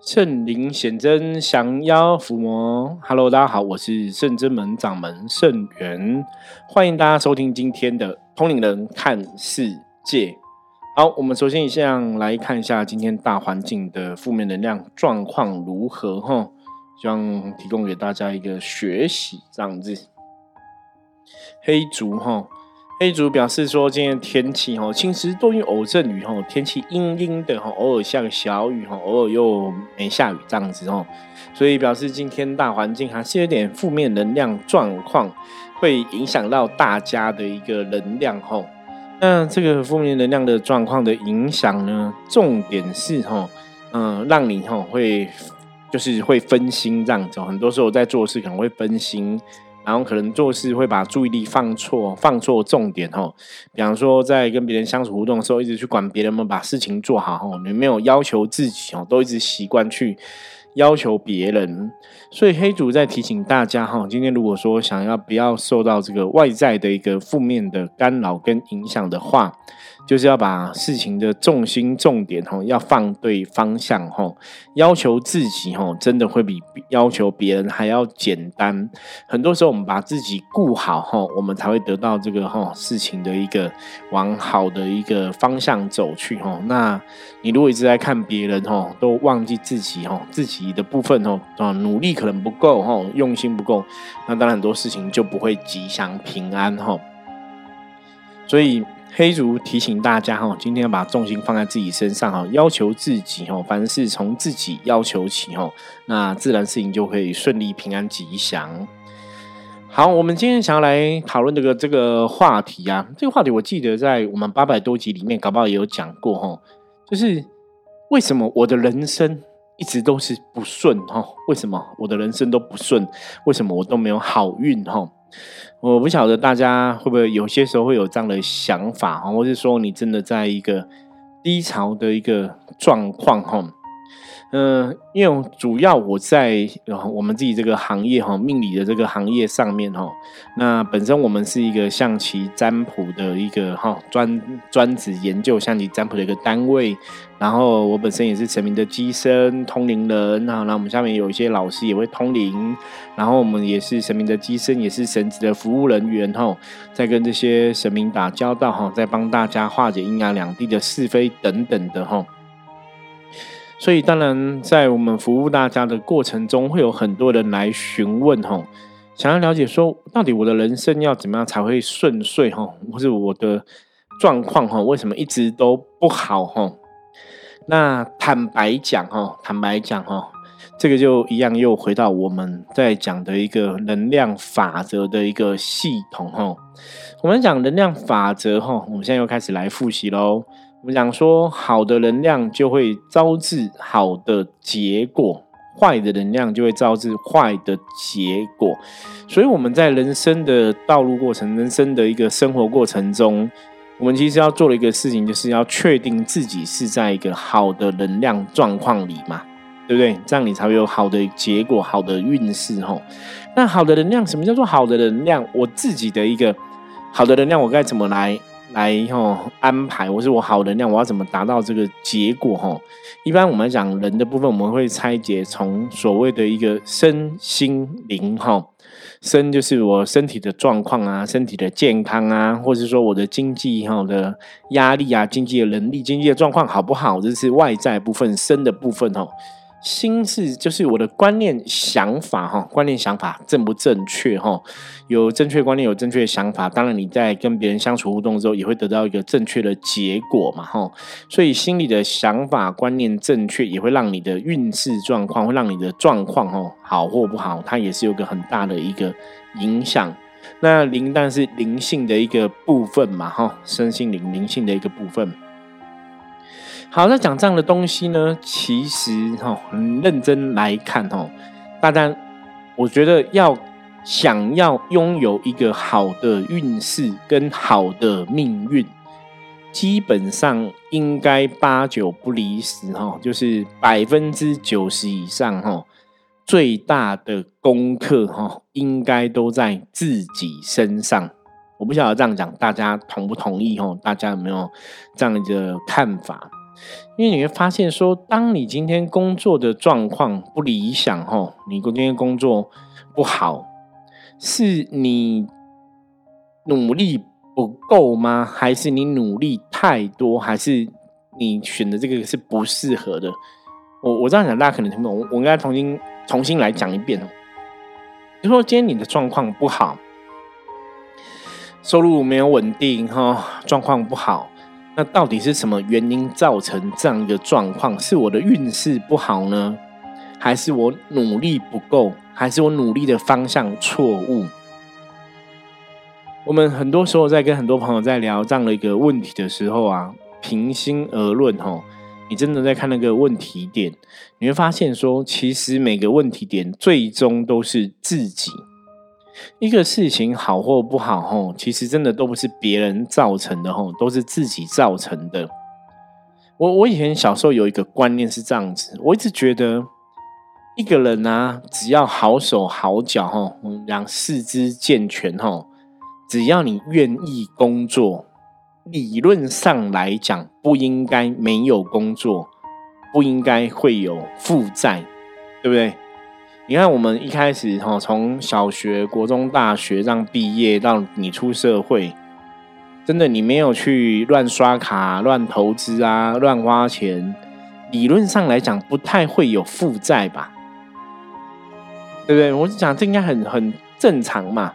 圣灵显真，降妖伏魔。Hello，大家好，我是圣真门掌门圣元，欢迎大家收听今天的通灵人看世界。好，我们首先一项来看一下今天大环境的负面能量状况如何哈，希望提供给大家一个学习这样子。黑竹哈。黑竹表示说，今天天气哈，晴时多云偶阵雨哈，天气阴阴的哈，偶尔下个小雨哈，偶尔又没下雨这样子哦，所以表示今天大环境还是有点负面能量状况，会影响到大家的一个能量哈。那这个负面能量的状况的影响呢，重点是哈，嗯，让你哈会就是会分心这样子，很多时候在做事可能会分心。然后可能做事会把注意力放错，放错重点哦。比方说，在跟别人相处互动的时候，一直去管别人们把事情做好哦，你没有要求自己哦，都一直习惯去要求别人。所以黑主在提醒大家哈，今天如果说想要不要受到这个外在的一个负面的干扰跟影响的话。就是要把事情的重心重点吼，要放对方向吼，要求自己吼，真的会比要求别人还要简单。很多时候我们把自己顾好吼，我们才会得到这个吼事情的一个往好的一个方向走去吼。那你如果一直在看别人吼，都忘记自己吼，自己的部分吼啊，努力可能不够吼，用心不够，那当然很多事情就不会吉祥平安吼。所以。黑竹提醒大家哈，今天要把重心放在自己身上哈，要求自己哈，凡事从自己要求起哈，那自然事情就会顺利、平安、吉祥。好，我们今天想要来讨论这个这个话题啊，这个话题我记得在我们八百多集里面，搞不好也有讲过哈，就是为什么我的人生一直都是不顺哈？为什么我的人生都不顺？为什么我都没有好运哈？我不晓得大家会不会有些时候会有这样的想法哈，或是说你真的在一个低潮的一个状况哈。嗯，因为主要我在我们自己这个行业哈，命理的这个行业上面哈，那本身我们是一个象棋占卜的一个哈专专职研究象棋占卜的一个单位，然后我本身也是神明的机身通灵人那，那我们下面有一些老师也会通灵，然后我们也是神明的机身，也是神子的服务人员哈，在跟这些神明打交道哈，在帮大家化解阴阳两地的是非等等的哈。所以，当然，在我们服务大家的过程中，会有很多人来询问，吼，想要了解说，到底我的人生要怎么样才会顺遂，吼，或是我的状况，吼，为什么一直都不好，吼？那坦白讲，吼，坦白讲，吼，这个就一样，又回到我们在讲的一个能量法则的一个系统，吼。我们讲能量法则，吼，我们现在又开始来复习喽。我们讲说，好的能量就会招致好的结果，坏的能量就会招致坏的结果。所以我们在人生的道路过程、人生的一个生活过程中，我们其实要做的一个事情，就是要确定自己是在一个好的能量状况里嘛，对不对？这样你才会有好的结果、好的运势吼。那好的能量，什么叫做好的能量？我自己的一个好的能量，我该怎么来？来哈安排，或是我好能量，我要怎么达到这个结果哈？一般我们讲人的部分，我们会拆解从所谓的一个身心灵哈。身就是我身体的状况啊，身体的健康啊，或者说我的经济哈的压力啊，经济的能力、经济的状况好不好？这是外在部分，身的部分哈。心是就是我的观念想法哈，观念想法正不正确哈？有正确观念，有正确的想法，当然你在跟别人相处互动之后，也会得到一个正确的结果嘛哈。所以心里的想法观念正确，也会让你的运势状况，会让你的状况哈好或不好，它也是有个很大的一个影响。那灵但是灵性的一个部分嘛哈，身心灵灵性的一个部分。好，那讲这样的东西呢，其实哈，很认真来看哈，大家，我觉得要想要拥有一个好的运势跟好的命运，基本上应该八九不离十哈，就是百分之九十以上哈，最大的功课哈，应该都在自己身上。我不晓得这样讲，大家同不同意哈？大家有没有这样的看法？因为你会发现说，当你今天工作的状况不理想，吼，你今天工作不好，是你努力不够吗？还是你努力太多？还是你选的这个是不适合的？我我这样讲，大家可能听不懂。我应该重新重新来讲一遍哦。就说今天你的状况不好，收入没有稳定，哈，状况不好。那到底是什么原因造成这样一个状况？是我的运势不好呢，还是我努力不够，还是我努力的方向错误？我们很多时候在跟很多朋友在聊这样的一个问题的时候啊，平心而论，哈，你真的在看那个问题点，你会发现说，其实每个问题点最终都是自己。一个事情好或不好，吼，其实真的都不是别人造成的，吼，都是自己造成的。我我以前小时候有一个观念是这样子，我一直觉得一个人啊，只要好手好脚，吼，两四肢健全，吼，只要你愿意工作，理论上来讲不应该没有工作，不应该会有负债，对不对？你看，我们一开始哈，从小学、国中、大学这样毕业到你出社会，真的你没有去乱刷卡、乱投资啊、乱花钱，理论上来讲不太会有负债吧？对不对？我是讲这应该很很正常嘛。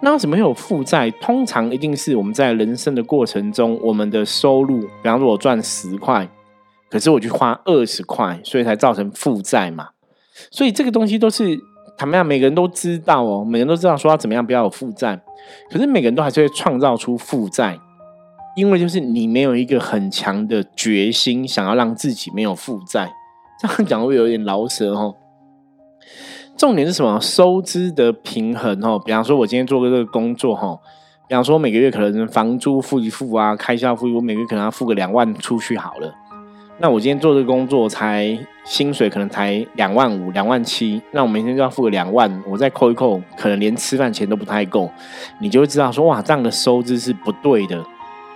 那为什么会有负债？通常一定是我们在人生的过程中，我们的收入，比方说我赚十块，可是我去花二十块，所以才造成负债嘛。所以这个东西都是坦白讲，每个人都知道哦，每个人都知道说要怎么样不要有负债，可是每个人都还是会创造出负债，因为就是你没有一个很强的决心，想要让自己没有负债。这样讲会有点老舌哦。重点是什么？收支的平衡哦。比方说，我今天做个这个工作哈，比方说每个月可能房租付一付啊，开销付一，我每个月可能要付个两万出去好了。那我今天做这个工作，才薪水可能才两万五、两万七，那我每天就要付个两万，我再扣一扣，可能连吃饭钱都不太够，你就会知道说，哇，这样的收支是不对的，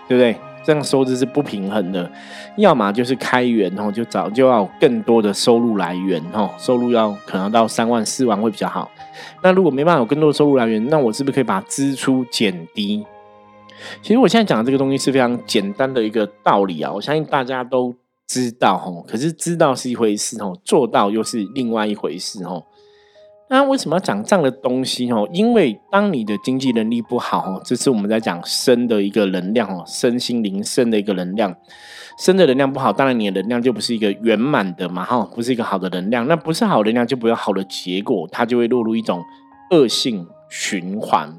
对不对？这样收支是不平衡的，要么就是开源哦，就找就要更多的收入来源哦，收入要可能到三万、四万会比较好。那如果没办法有更多的收入来源，那我是不是可以把支出减低？其实我现在讲的这个东西是非常简单的一个道理啊，我相信大家都。知道吼，可是知道是一回事吼，做到又是另外一回事吼。那为什么要讲这样的东西吼？因为当你的经济能力不好吼，这是我们在讲身的一个能量哦，身心灵身的一个能量，身的能量不好，当然你的能量就不是一个圆满的嘛哈，不是一个好的能量，那不是好能量就不要好的结果，它就会落入一种恶性循环。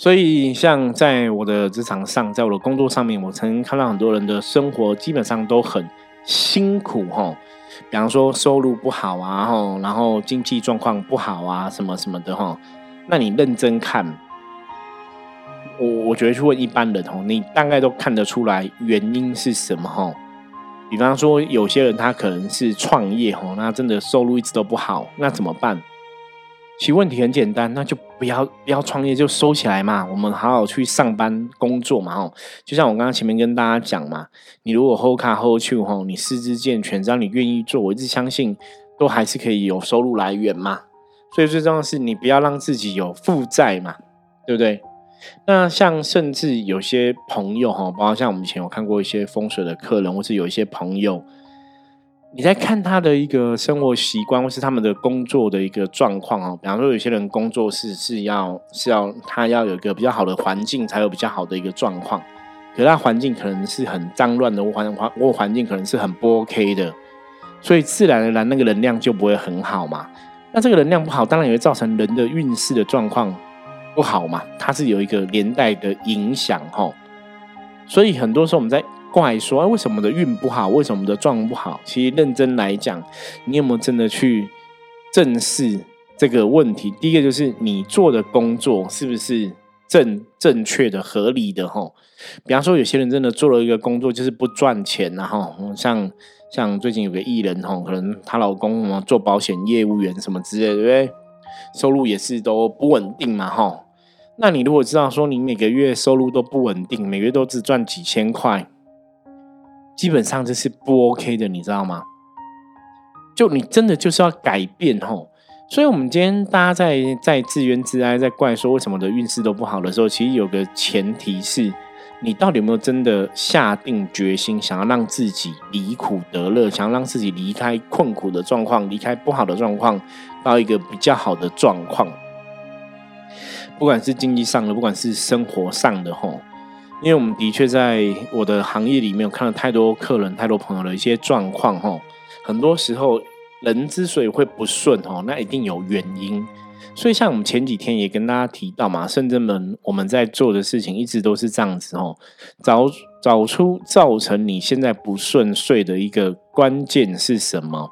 所以，像在我的职场上，在我的工作上面，我曾经看到很多人的生活基本上都很辛苦哈。比方说收入不好啊，哈，然后经济状况不好啊，什么什么的哈。那你认真看，我我觉得去问一般人哦，你大概都看得出来原因是什么哈。比方说，有些人他可能是创业哦，那真的收入一直都不好，那怎么办？其实问题很简单，那就不要不要创业，就收起来嘛。我们好好去上班工作嘛，哦。就像我刚刚前面跟大家讲嘛，你如果 hold 卡 hold 去吼，你四肢健全，只要你愿意做，我一直相信都还是可以有收入来源嘛。所以最重要的是你不要让自己有负债嘛，对不对？那像甚至有些朋友哈，包括像我们以前有看过一些风水的客人，或是有一些朋友。你在看他的一个生活习惯，或是他们的工作的一个状况哦。比方说，有些人工作室是要是要他要有一个比较好的环境，才有比较好的一个状况。可他环境可能是很脏乱的，环环或环境可能是很不 OK 的，所以自然而然那个能量就不会很好嘛。那这个能量不好，当然也会造成人的运势的状况不好嘛。它是有一个连带的影响哈。所以很多时候我们在。怪说：“为什么的运不好？为什么的状不好？”其实认真来讲，你有没有真的去正视这个问题？第一个就是你做的工作是不是正正确的、合理的？哈，比方说有些人真的做了一个工作就是不赚钱，然后像像最近有个艺人哈，可能她老公做保险业务员什么之类，对不对？收入也是都不稳定嘛，哈。那你如果知道说你每个月收入都不稳定，每个月都只赚几千块。基本上这是不 OK 的，你知道吗？就你真的就是要改变吼。所以，我们今天大家在在自怨自哀，在怪说为什么的运势都不好的时候，其实有个前提是，你到底有没有真的下定决心，想要让自己离苦得乐，想要让自己离开困苦的状况，离开不好的状况，到一个比较好的状况。不管是经济上的，不管是生活上的，吼，因为我们的确在我的行业里面，有看了太多客人、太多朋友的一些状况，吼，很多时候。人之所以会不顺哦，那一定有原因。所以像我们前几天也跟大家提到嘛，圣真门我们在做的事情一直都是这样子哦，找找出造成你现在不顺遂的一个关键是什么，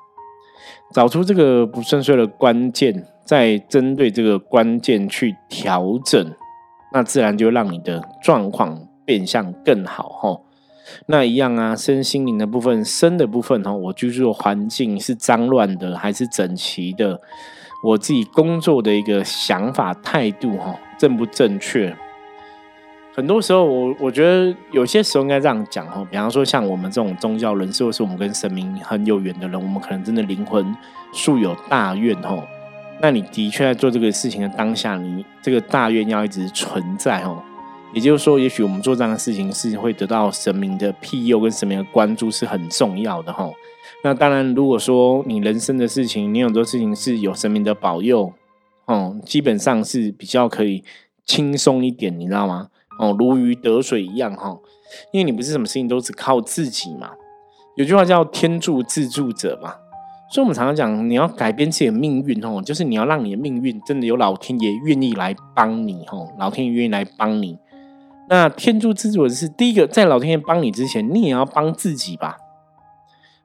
找出这个不顺遂的关键，再针对这个关键去调整，那自然就让你的状况变相更好哈。那一样啊，身心灵的部分，身的部分哈，我居住的环境是脏乱的还是整齐的？我自己工作的一个想法态度哈，正不正确？很多时候，我我觉得有些时候应该这样讲哈，比方说像我们这种宗教人士，或是我们跟神明很有缘的人，我们可能真的灵魂素有大愿哈。那你的确在做这个事情的当下，你这个大愿要一直存在哈。也就是说，也许我们做这样的事情是会得到神明的庇佑跟神明的关注，是很重要的哈。那当然，如果说你人生的事情，你很多事情是有神明的保佑，哦，基本上是比较可以轻松一点，你知道吗？哦，如鱼得水一样哈，因为你不是什么事情都只靠自己嘛。有句话叫“天助自助者”嘛，所以我们常常讲，你要改变自己的命运哦，就是你要让你的命运真的有老天爷愿意来帮你哦，老天爷愿意来帮你。那天助自助的是第一个，在老天爷帮你之前，你也要帮自己吧。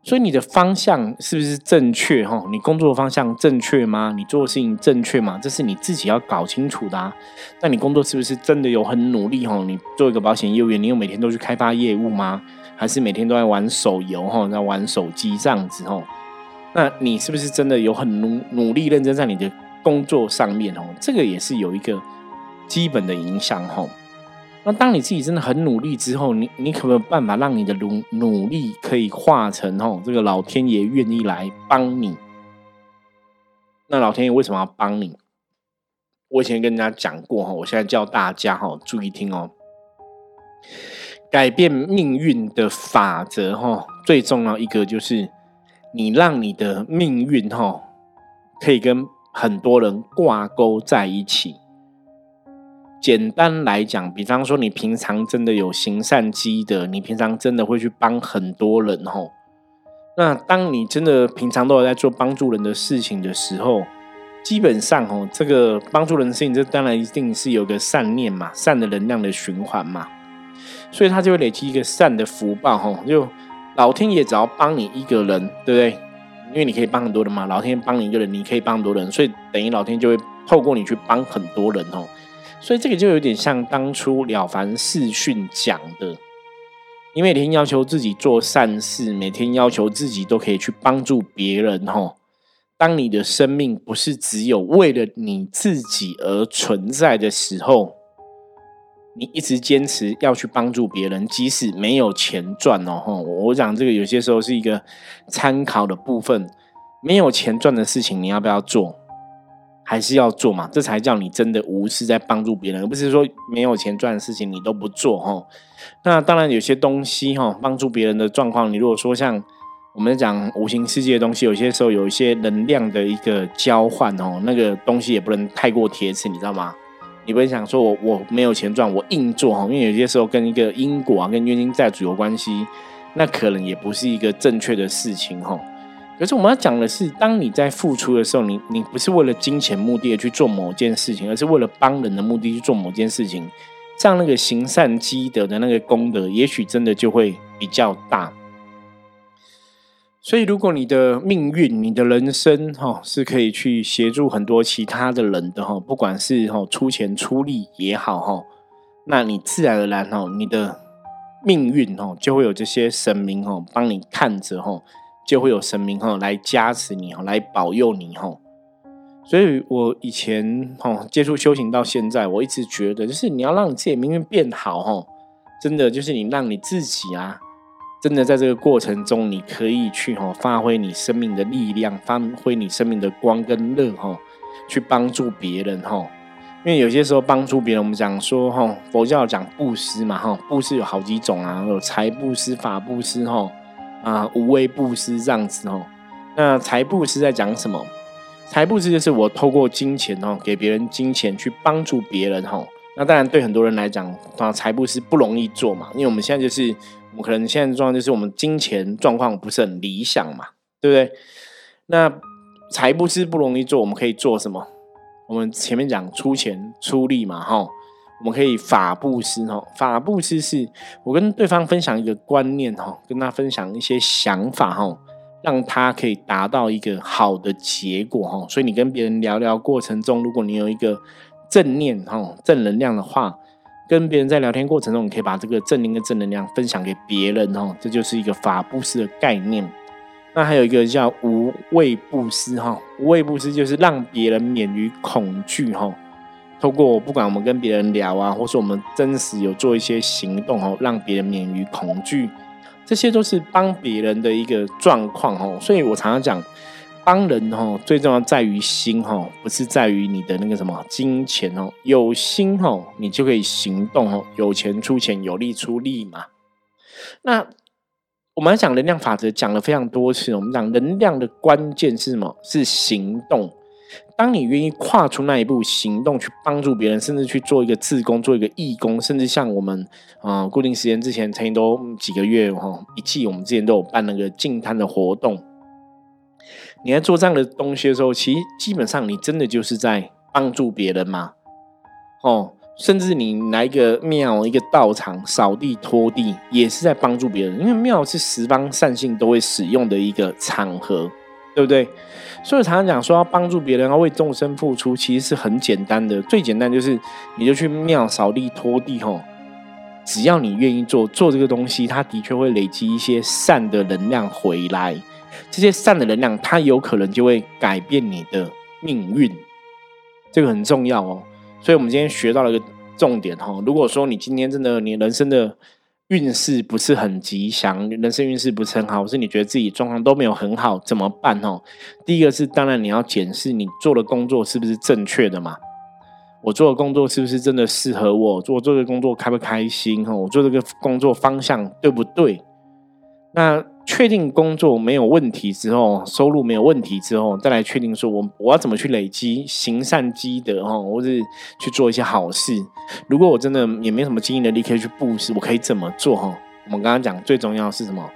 所以你的方向是不是正确？哈，你工作方向正确吗？你做的事情正确吗？这是你自己要搞清楚的。啊。那你工作是不是真的有很努力？哈，你做一个保险业务员，你有每天都去开发业务吗？还是每天都在玩手游？哈，在玩手机这样子？哈，那你是不是真的有很努努力认真在你的工作上面？哦，这个也是有一个基本的影响。哈。那当你自己真的很努力之后，你你可没有办法让你的努努力可以化成吼这个老天爷愿意来帮你？那老天爷为什么要帮你？我以前跟人家讲过哈，我现在叫大家哈注意听哦。改变命运的法则哈，最重要一个就是你让你的命运哈可以跟很多人挂钩在一起。简单来讲，比方说你平常真的有行善积德，你平常真的会去帮很多人吼。那当你真的平常都有在做帮助人的事情的时候，基本上吼，这个帮助人的事情，这当然一定是有个善念嘛，善的能量的循环嘛，所以它就会累积一个善的福报吼。就老天爷只要帮你一个人，对不对？因为你可以帮很多人嘛，老天爷帮你一个人，你可以帮很多人，所以等于老天就会透过你去帮很多人吼。所以这个就有点像当初了凡四训讲的，你每天要求自己做善事，每天要求自己都可以去帮助别人。吼，当你的生命不是只有为了你自己而存在的时候，你一直坚持要去帮助别人，即使没有钱赚哦。吼，我讲这个有些时候是一个参考的部分，没有钱赚的事情，你要不要做？还是要做嘛，这才叫你真的无私在帮助别人，而不是说没有钱赚的事情你都不做哈。那当然有些东西哈，帮助别人的状况，你如果说像我们讲无形世界的东西，有些时候有一些能量的一个交换哦，那个东西也不能太过贴切，你知道吗？你不能想说我我没有钱赚，我硬做哈，因为有些时候跟一个因果啊，跟冤亲债主有关系，那可能也不是一个正确的事情哈。可是我们要讲的是，当你在付出的时候，你你不是为了金钱目的去做某件事情，而是为了帮人的目的去做某件事情，这样那个行善积德的那个功德，也许真的就会比较大。所以，如果你的命运、你的人生，哈，是可以去协助很多其他的人的，哈，不管是哈出钱出力也好，哈，那你自然而然，哈，你的命运，哈，就会有这些神明，哈，帮你看着，哈。就会有神明哈来加持你哈，来保佑你哈。所以我以前哈接触修行到现在，我一直觉得，就是你要让你自己命运变好哈，真的就是你让你自己啊真的在这个过程中，你可以去哈发挥你生命的力量，发挥你生命的光跟热哈，去帮助别人哈。因为有些时候帮助别人，我们讲说哈，佛教讲布施嘛哈，布施有好几种啊，有财布施、法布施哈，啊无畏布施这样子哦。那财布施在讲什么？财布施就是我透过金钱哦，给别人金钱去帮助别人哈。那当然对很多人来讲，啊财布施不容易做嘛，因为我们现在就是。我们可能现在状况就是我们金钱状况不是很理想嘛，对不对？那财布施不容易做，我们可以做什么？我们前面讲出钱出力嘛，哈，我们可以法布施哦。法布施是我跟对方分享一个观念哈，跟他分享一些想法哈，让他可以达到一个好的结果哈。所以你跟别人聊聊过程中，如果你有一个正念哈、正能量的话。跟别人在聊天过程中，你可以把这个正念跟正能量分享给别人哦，这就是一个法布施的概念。那还有一个叫无畏布施哈，无畏布施就是让别人免于恐惧哈。透过不管我们跟别人聊啊，或是我们真实有做一些行动哦，让别人免于恐惧，这些都是帮别人的一个状况哦。所以我常常讲。帮人哦，最重要在于心哈，不是在于你的那个什么金钱哦。有心哦，你就可以行动哦。有钱出钱，有力出力嘛。那我们讲能量法则讲了非常多次，我们讲能量的关键是什么？是行动。当你愿意跨出那一步行动，去帮助别人，甚至去做一个自工，做一个义工，甚至像我们啊，固定时间之前曾经都几个月哈，一季我们之前都有办那个净滩的活动。你在做这样的东西的时候，其实基本上你真的就是在帮助别人嘛，哦，甚至你来一个庙、一个道场扫地拖地，也是在帮助别人，因为庙是十方善信都会使用的一个场合，对不对？所以常常讲说要帮助别人，要为众生付出，其实是很简单的，最简单就是你就去庙扫地拖地，吼，只要你愿意做做这个东西，它的确会累积一些善的能量回来。这些善的能量，它有可能就会改变你的命运，这个很重要哦。所以，我们今天学到了一个重点哈。如果说你今天真的你人生的运势不是很吉祥，人生运势不是很好，或是你觉得自己状况都没有很好，怎么办哦？第一个是，当然你要检视你做的工作是不是正确的嘛。我做的工作是不是真的适合我？做做这个工作开不开心？哈，我做这个工作方向对不对？那。确定工作没有问题之后，收入没有问题之后，再来确定说我我要怎么去累积行善积德哈，或是去做一些好事。如果我真的也没什么经营能力可以去布施，我可以怎么做哈？我们刚刚讲最重要是什么？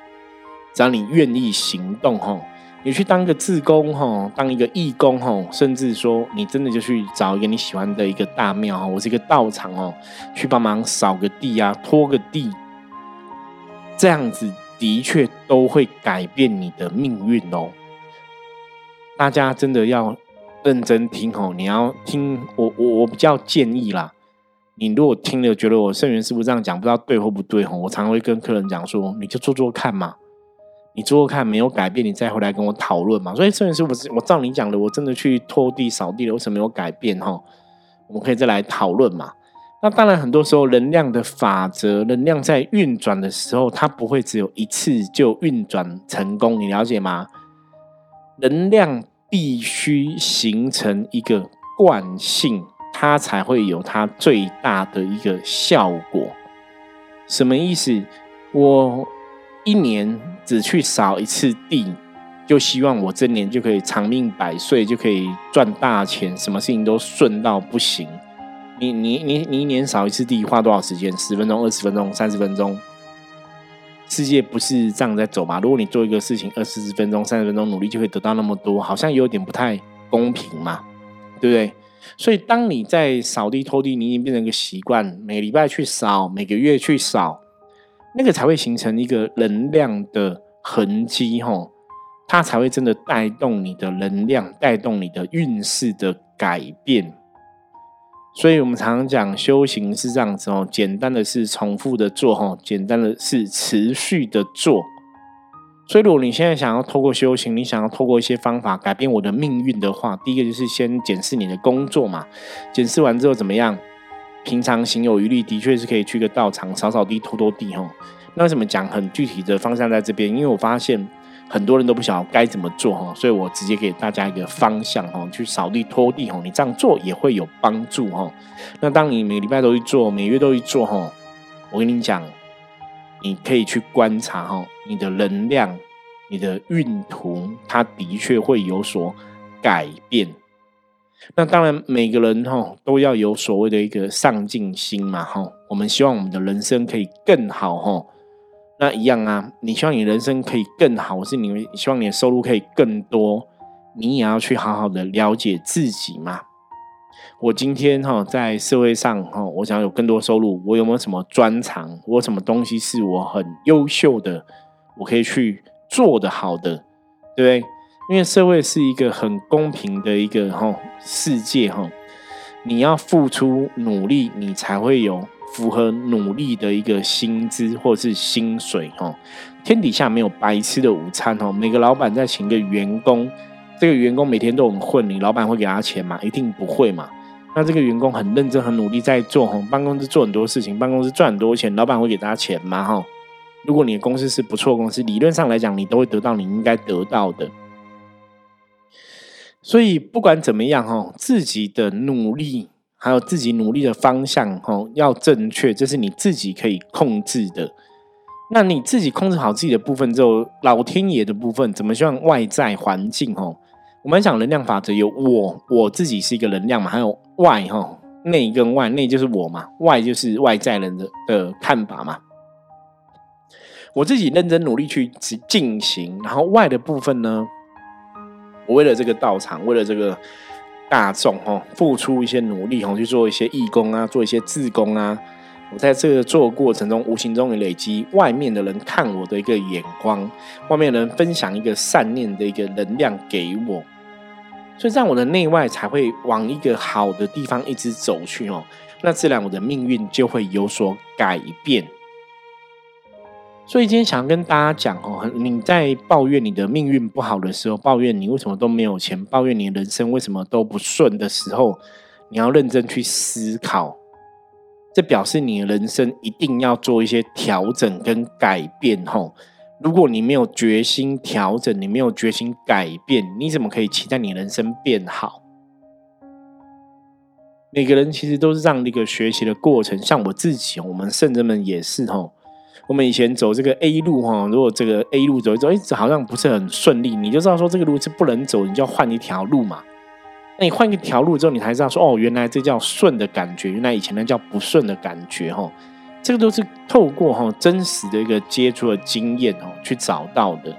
只要你愿意行动哈，你去当个志工哈，当一个义工哈，甚至说你真的就去找一个你喜欢的一个大庙哈，或是一个道场哦，去帮忙扫个地啊，拖个地，这样子。的确都会改变你的命运哦。大家真的要认真听哦。你要听我，我我比较建议啦。你如果听了觉得我圣元师傅这样讲不知道对或不对哦，我常会跟客人讲说，你就做做看嘛。你做做看没有改变，你再回来跟我讨论嘛。所以圣元师傅，我照你讲的，我真的去拖地扫地了，为什么没有改变哈？我们可以再来讨论嘛。那当然，很多时候能量的法则，能量在运转的时候，它不会只有一次就运转成功，你了解吗？能量必须形成一个惯性，它才会有它最大的一个效果。什么意思？我一年只去扫一次地，就希望我这年就可以长命百岁，就可以赚大钱，什么事情都顺到不行。你你你你一年扫一次地花多少时间？十分钟、二十分钟、三十分钟？世界不是这样在走吧？如果你做一个事情二十分钟、三十分钟努力就会得到那么多，好像有点不太公平嘛，对不对？所以当你在扫地拖地，你已经变成一个习惯，每礼拜去扫，每个月去扫，那个才会形成一个能量的痕迹，吼，它才会真的带动你的能量，带动你的运势的改变。所以我们常常讲修行是这样子哦，简单的是重复的做哈，简单的是持续的做。所以如果你现在想要透过修行，你想要透过一些方法改变我的命运的话，第一个就是先检视你的工作嘛。检视完之后怎么样？平常行有余力，的确是可以去个道场扫扫地、拖拖地哈。那为什么讲很具体的方向在这边？因为我发现很多人都不晓得该怎么做哈，所以我直接给大家一个方向哈，去扫地拖地哈，你这样做也会有帮助哈。那当你每个礼拜都去做，每月都去做哈，我跟你讲，你可以去观察哈，你的能量、你的运途，它的确会有所改变。那当然，每个人哈都要有所谓的一个上进心嘛哈。我们希望我们的人生可以更好哈。那一样啊，你希望你人生可以更好，是你希望你的收入可以更多，你也要去好好的了解自己嘛。我今天哈在社会上哈，我想有更多收入，我有没有什么专长？我什么东西是我很优秀的，我可以去做的好的，对不对？因为社会是一个很公平的一个哈世界哈，你要付出努力，你才会有符合努力的一个薪资或是薪水哦。天底下没有白吃的午餐哦，每个老板在请个员工，这个员工每天都很混，你老板会给他钱吗？一定不会嘛。那这个员工很认真、很努力在做哈，办公室做很多事情，办公室赚很多钱，老板会给他钱吗？哈，如果你的公司是不错公司，理论上来讲，你都会得到你应该得到的。所以不管怎么样哈，自己的努力还有自己努力的方向哈，要正确，这是你自己可以控制的。那你自己控制好自己的部分之后，老天爷的部分怎么希望外在环境哈？我们讲能量法则，有我我自己是一个能量嘛，还有外哈，内跟外，内就是我嘛，外就是外在人的的看法嘛。我自己认真努力去进行，然后外的部分呢？我为了这个道场，为了这个大众哦，付出一些努力哦，去做一些义工啊，做一些自工啊。我在这个做过程中，无形中也累积外面的人看我的一个眼光，外面人分享一个善念的一个能量给我，所以让我的内外才会往一个好的地方一直走去哦。那自然我的命运就会有所改变。所以今天想要跟大家讲哦，你在抱怨你的命运不好的时候，抱怨你为什么都没有钱，抱怨你人生为什么都不顺的时候，你要认真去思考，这表示你的人生一定要做一些调整跟改变吼。如果你没有决心调整，你没有决心改变，你怎么可以期待你人生变好？每个人其实都是这样的一个学习的过程，像我自己，我们圣人们也是吼。我们以前走这个 A 路哈，如果这个 A 路走一走，哎，好像不是很顺利，你就知道说这个路是不能走，你就要换一条路嘛。那你换一条路之后，你才知道说，哦，原来这叫顺的感觉，原来以前那叫不顺的感觉哈。这个都是透过哈真实的一个接触的经验哦去找到的。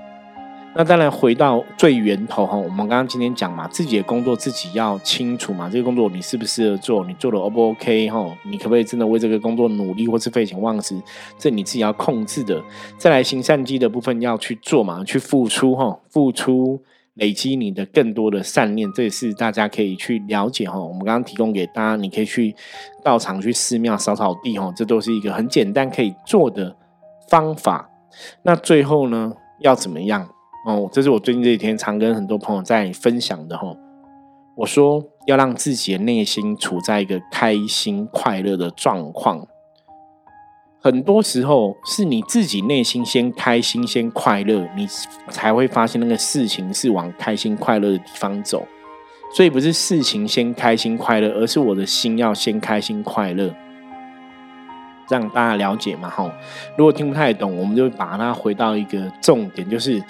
那当然，回到最源头哈，我们刚刚今天讲嘛，自己的工作自己要清楚嘛，这个工作你适不适合做，你做的 O 不 OK 哈，你可不可以真的为这个工作努力，或是废寝忘食，这你自己要控制的。再来行善积的部分要去做嘛，去付出哈，付出累积你的更多的善念，这也是大家可以去了解哈。我们刚刚提供给大家，你可以去道场、去寺庙扫扫地哈，这都是一个很简单可以做的方法。那最后呢，要怎么样？哦，这是我最近这几天常跟很多朋友在分享的哈。我说要让自己的内心处在一个开心快乐的状况，很多时候是你自己内心先开心先快乐，你才会发现那个事情是往开心快乐的地方走。所以不是事情先开心快乐，而是我的心要先开心快乐，让大家了解嘛哈。如果听不太懂，我们就把它回到一个重点，就是。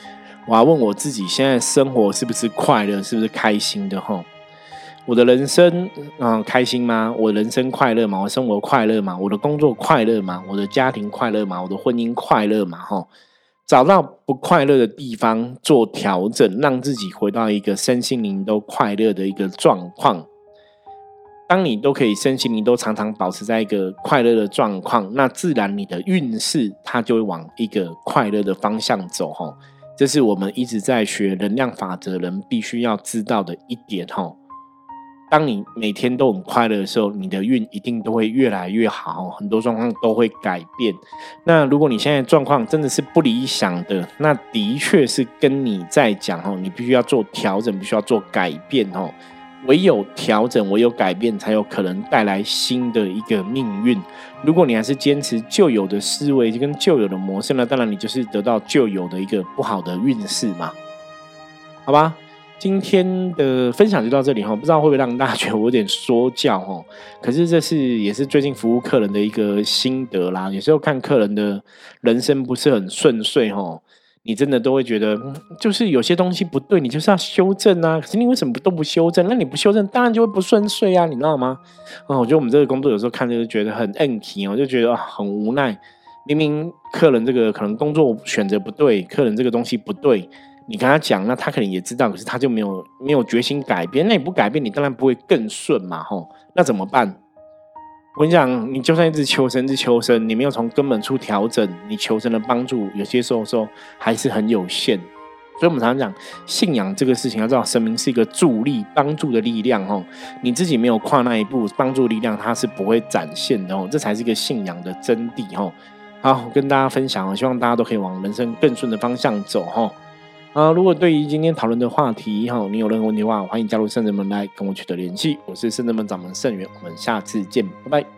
我要问我自己，现在生活是不是快乐，是不是开心的？哈，我的人生嗯开心吗？我人生快乐吗？我生活快乐吗？我的工作快乐吗？我的家庭快乐吗？我的婚姻快乐吗？哈，找到不快乐的地方做调整，让自己回到一个身心灵都快乐的一个状况。当你都可以身心灵都常常保持在一个快乐的状况，那自然你的运势它就会往一个快乐的方向走。哈。这是我们一直在学能量法则人必须要知道的一点哈。当你每天都很快乐的时候，你的运一定都会越来越好，很多状况都会改变。那如果你现在状况真的是不理想的，那的确是跟你在讲哦，你必须要做调整，必须要做改变哦。唯有调整，唯有改变，才有可能带来新的一个命运。如果你还是坚持旧有的思维，就跟旧有的模式，呢当然你就是得到旧有的一个不好的运势嘛。好吧，今天的分享就到这里哈，不知道会不会让大家觉得我有点说教哈？可是这是也是最近服务客人的一个心得啦。有时候看客人的人生不是很顺遂哈。你真的都会觉得，就是有些东西不对，你就是要修正啊。可是你为什么都不修正？那你不修正，当然就会不顺遂啊，你知道吗？啊，我觉得我们这个工作有时候看着就觉得很硬气哦，就觉得很无奈。明明客人这个可能工作选择不对，客人这个东西不对，你跟他讲，那他可能也知道，可是他就没有没有决心改变。那你不改变，你当然不会更顺嘛，吼。那怎么办？我跟你讲，你就算一直求神，一直求神，你没有从根本处调整，你求神的帮助，有些时候说还是很有限。所以，我们常常讲信仰这个事情，要知道神明是一个助力、帮助的力量哦。你自己没有跨那一步，帮助力量它是不会展现的哦。这才是一个信仰的真谛哦。好，我跟大家分享哦，希望大家都可以往人生更顺的方向走哈。啊，如果对于今天讨论的话题哈，你有任何问题的话，欢迎加入圣人们来跟我取得联系。我是圣人们掌门圣元，我们下次见，拜拜。